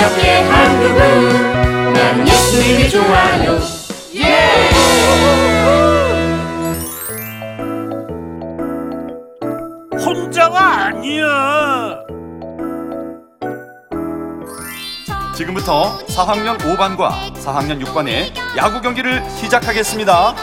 기억해 한국은 난 예수님이 좋아요 예! 혼자가 아니야. 지금부터 4학년 5반과 4학년 6반의 야구 경기를 시작하겠습니다.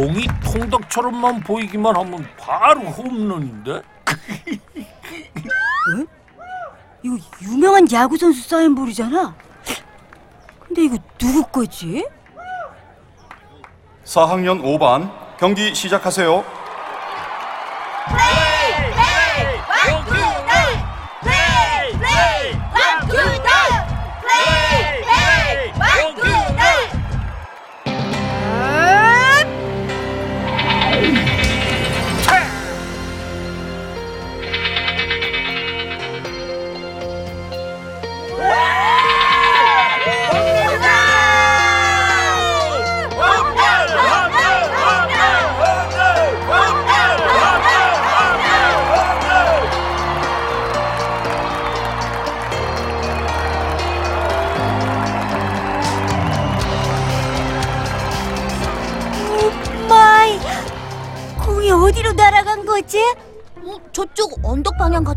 공이 통닭처럼만 보이기만 하면 바로 홈런인데. 이거 유명한 야구 선수 사인볼이잖아. 근데 이거 누구 거지? 4학년 5반 경기 시작하세요.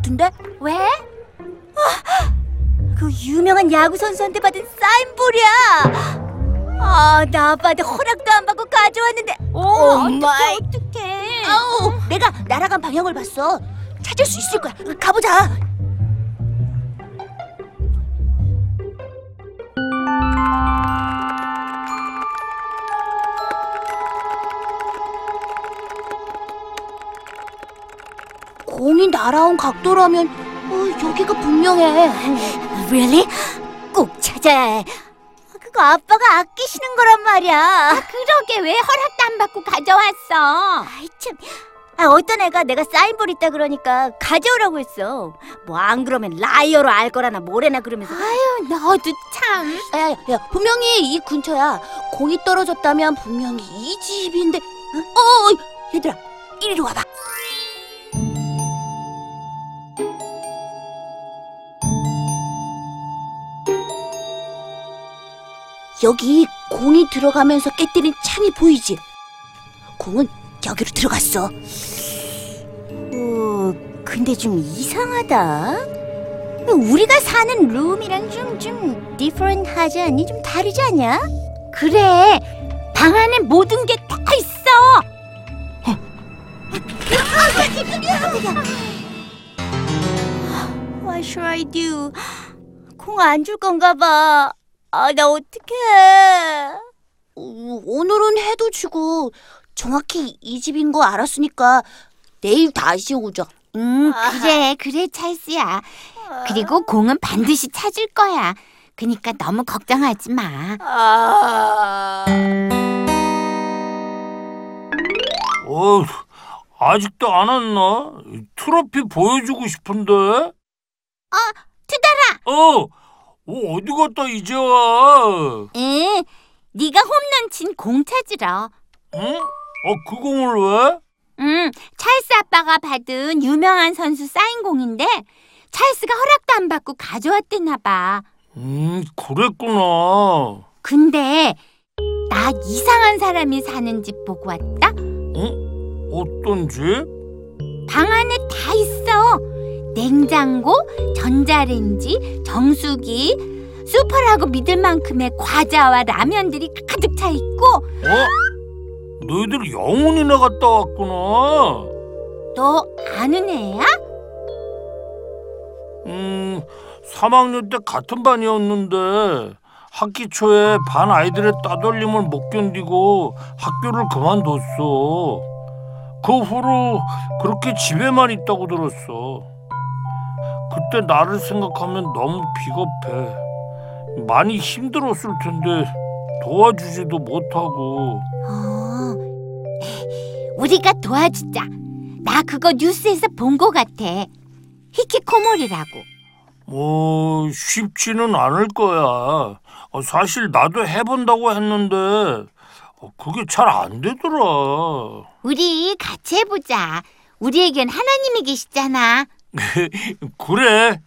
같은데? 왜? 그 유명한 야구 선수한테 받은 사인볼이야. 아, 나 아빠한테 허락도 안 받고 가져왔는데. 어, 오 어떡해, 마이. 어떡해. 아우, 내가 날아간 방향을 봤어. 찾을 수 있을 거야. 가보자. 날아온 각도라면 어, 여기가 분명해. Really? 꼭 찾아야 해. 그거 아빠가 아끼시는 거란 말이야. 그러게 왜 허락도 안 받고 가져왔어? 아이 참. 아, 어떤 애가 내가 사인볼 있다 그러니까 가져오라고 했어. 뭐 안 그러면 liar로 알 거라나 뭐래나 그러면서. 아유, 너도 참. 야, 야, 야, 분명히 이 근처야. 공이 떨어졌다면 분명히 이 집인데. 어, 어, 어, 얘들아, 이리로 와봐. 여기 공이 들어가면서 깨뜨린 창이 보이지? 공은 여기로 들어갔어. 어, 근데 좀 이상하다. 우리가 사는 룸이랑 좀, 좀, 디퍼런트 하지 않니? 좀 다르지 않냐? 그래, 방 안에 모든 게 다 있어. What should I do? 공 안 줄 건가 봐. 아, 나 어떡해. 어, 오늘은 해도 지고 정확히 이 집인 거 알았으니까 내일 다시 오자. 음, 그래, 그래, 찰스야. 그리고 공은 반드시 찾을 거야. 그니까 너무 걱정하지 마. 아. 어, 아직도 안 왔나? 트로피 보여주고 싶은데. 어, 투다라! 어, 어 어디 갔다 이제 와? 응, 네가 홈런 친 공 찾으러. 응? 어, 그 공을 왜? 응, 찰스 아빠가 받은 유명한 선수 사인 공인데 찰스가 허락도 안 받고 가져왔대나 봐. 음, 그랬구나. 근데 나 이상한 사람이 사는 집 보고 왔다. 어? 어떤 집? 방 안에 다 있어. 냉장고, 전자레인지, 정수기, 슈퍼라고 믿을 만큼의 과자와 라면들이 가득 차 있고 어? 너희들 영혼이나 갔다 왔구나. 너 아는 애야? 음, 3학년 때 같은 반이었는데 학기 초에 반 아이들의 따돌림을 못 견디고 학교를 그만뒀어. 그 후로 그렇게 집에만 있다고 들었어. 그때 나를 생각하면 너무 비겁해. 많이 힘들었을 텐데 도와주지도 못하고. 어, 우리가 도와주자. 나 그거 뉴스에서 본 거 같아. 히키코모리라고. 뭐 쉽지는 않을 거야. 어, 사실 나도 해본다고 했는데 어, 그게 잘 안 되더라. 우리 같이 해보자. 우리에겐 하나님이 계시잖아. 그래.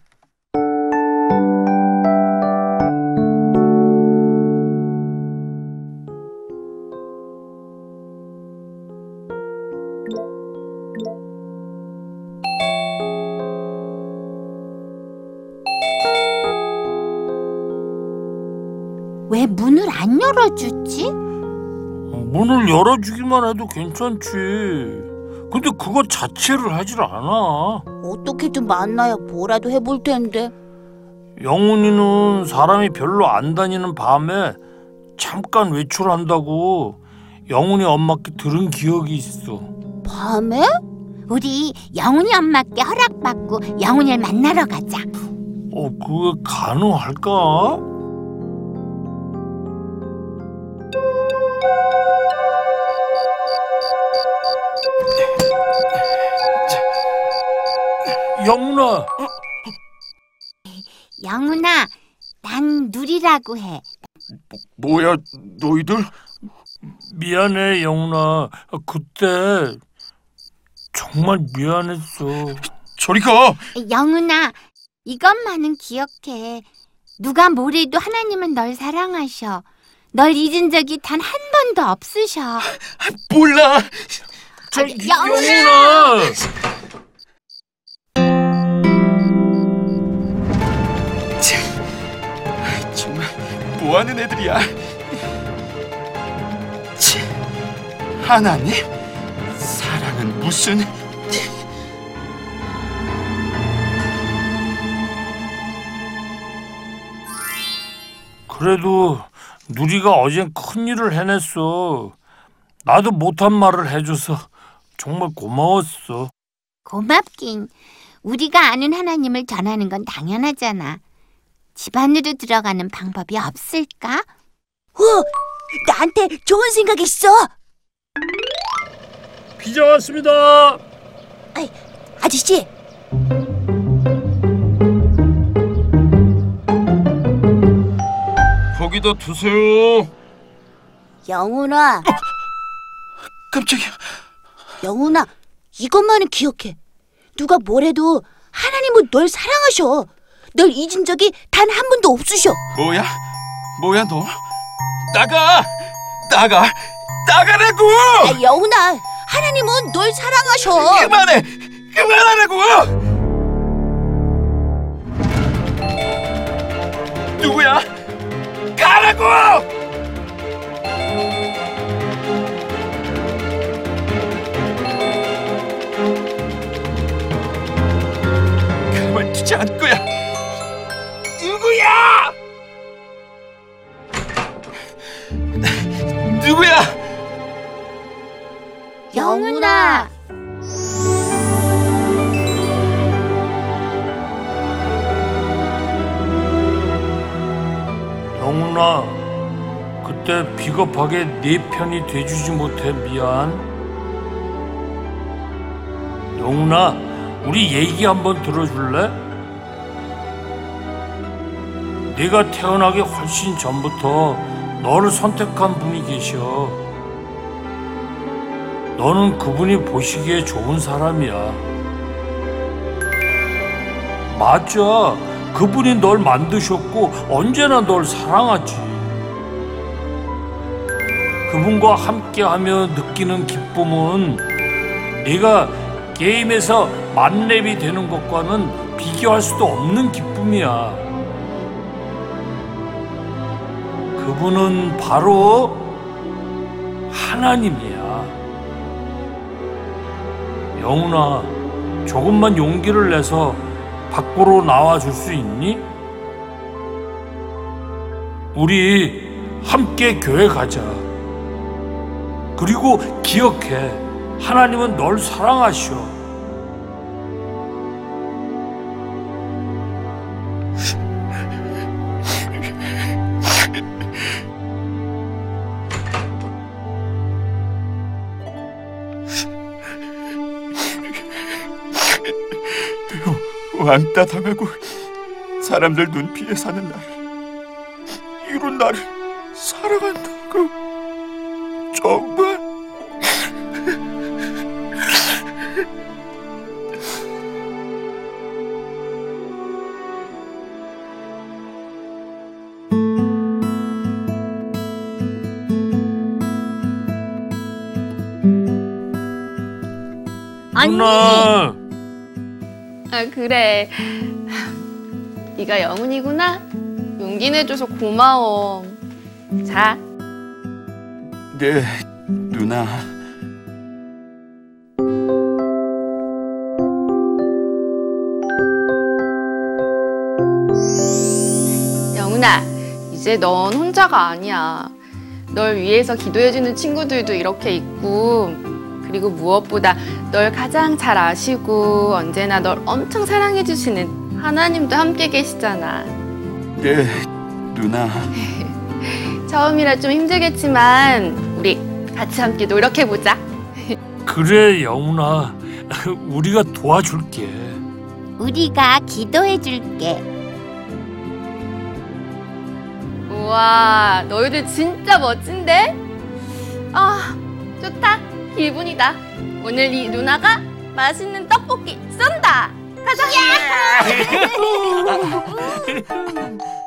왜 문을 안 열어주지? 문을 열어주기만 해도 괜찮지. 근데 그거 자체를 하질 않아. 어떻게든 만나야 뭐라도 해볼 텐데. 영훈이는 사람이 별로 안 다니는 밤에 잠깐 외출한다고 영훈이 엄마께 들은 기억이 있어. 밤에? 우리 영훈이 엄마께 허락받고 영훈이를 만나러 가자. 어, 그게 가능할까? 영훈아, 영훈아, 난 누리라고 해. 뭐야 너희들? 미안해 영훈아. 그때 정말 미안했어. 저리 가. 영훈아, 이것만은 기억해. 누가 뭐래도 하나님은 널 사랑하셔. 널 잊은 적이 단 한 번도 없으셔. 몰라. 저, 영훈아! 뭐 하는 애들이야? 치, 하나님? 사랑은 무슨? 그래도 누리가 어젠 큰일을 해냈어. 나도 못한 말을 해줘서 정말 고마웠어. 고맙긴. 우리가 아는 하나님을 전하는 건 당연하잖아. 집 안으로 들어가는 방법이 없을까? 어, 나한테 좋은 생각 있어. 피자 왔습니다. 아저씨, 거기다 두세요. 영훈아, 깜짝이야. 영훈아, 이것만은 기억해. 누가 뭐래도 하나님은 널 사랑하셔. 널 잊은 적이 단 한 번도 없으셔. 뭐야? 뭐야 너? 나가! 나가! 나가라고! 아, 영훈아, 하나님은 널 사랑하셔. 그만해! 그만하라고! 누구야? 가라고! 가만 두지 않을 거야. 누구야? 그때 비겁하게 네 편이 돼주지 못해 미안. 영훈아, 우리 얘기 한번 들어줄래? 네가 태어나기 훨씬 전부터 너를 선택한 분이 계셔. 너는 그분이 보시기에 좋은 사람이야. 맞아. 그분이 널 만드셨고 언제나 널 사랑하지. 그분과 함께하며 느끼는 기쁨은 네가 게임에서 만렙이 되는 것과는 비교할 수도 없는 기쁨이야. 그분은 바로 하나님이야. 영훈아, 조금만 용기를 내서 밖으로 나와 줄 수 있니? 우리 함께 교회 가자. 그리고 기억해. 하나님은 널 사랑하셔. 왕따 당하고 사람들 눈 피해 사는 나를 이런 나를 사랑한다고 누나. 아 그래. 네가 영훈이구나. 용기 내줘서 고마워. 자. 네 누나. 영훈아 이제 넌 혼자가 아니야. 널 위해서 기도해주는 친구들도 이렇게 있고 그리고 무엇보다 널 가장 잘 아시고 언제나 널 엄청 사랑해 주시는 하나님도 함께 계시잖아 네 누나 처음이라 좀 힘들겠지만 우리 같이 함께 노력해 보자 그래 영훈아. 우리가 도와줄게. 우리가 기도해 줄게. 우와, 너희들 진짜 멋진데? 아, 좋다. 기분이다. 오늘 이 누나가 맛있는 떡볶이 쏜다. 가자.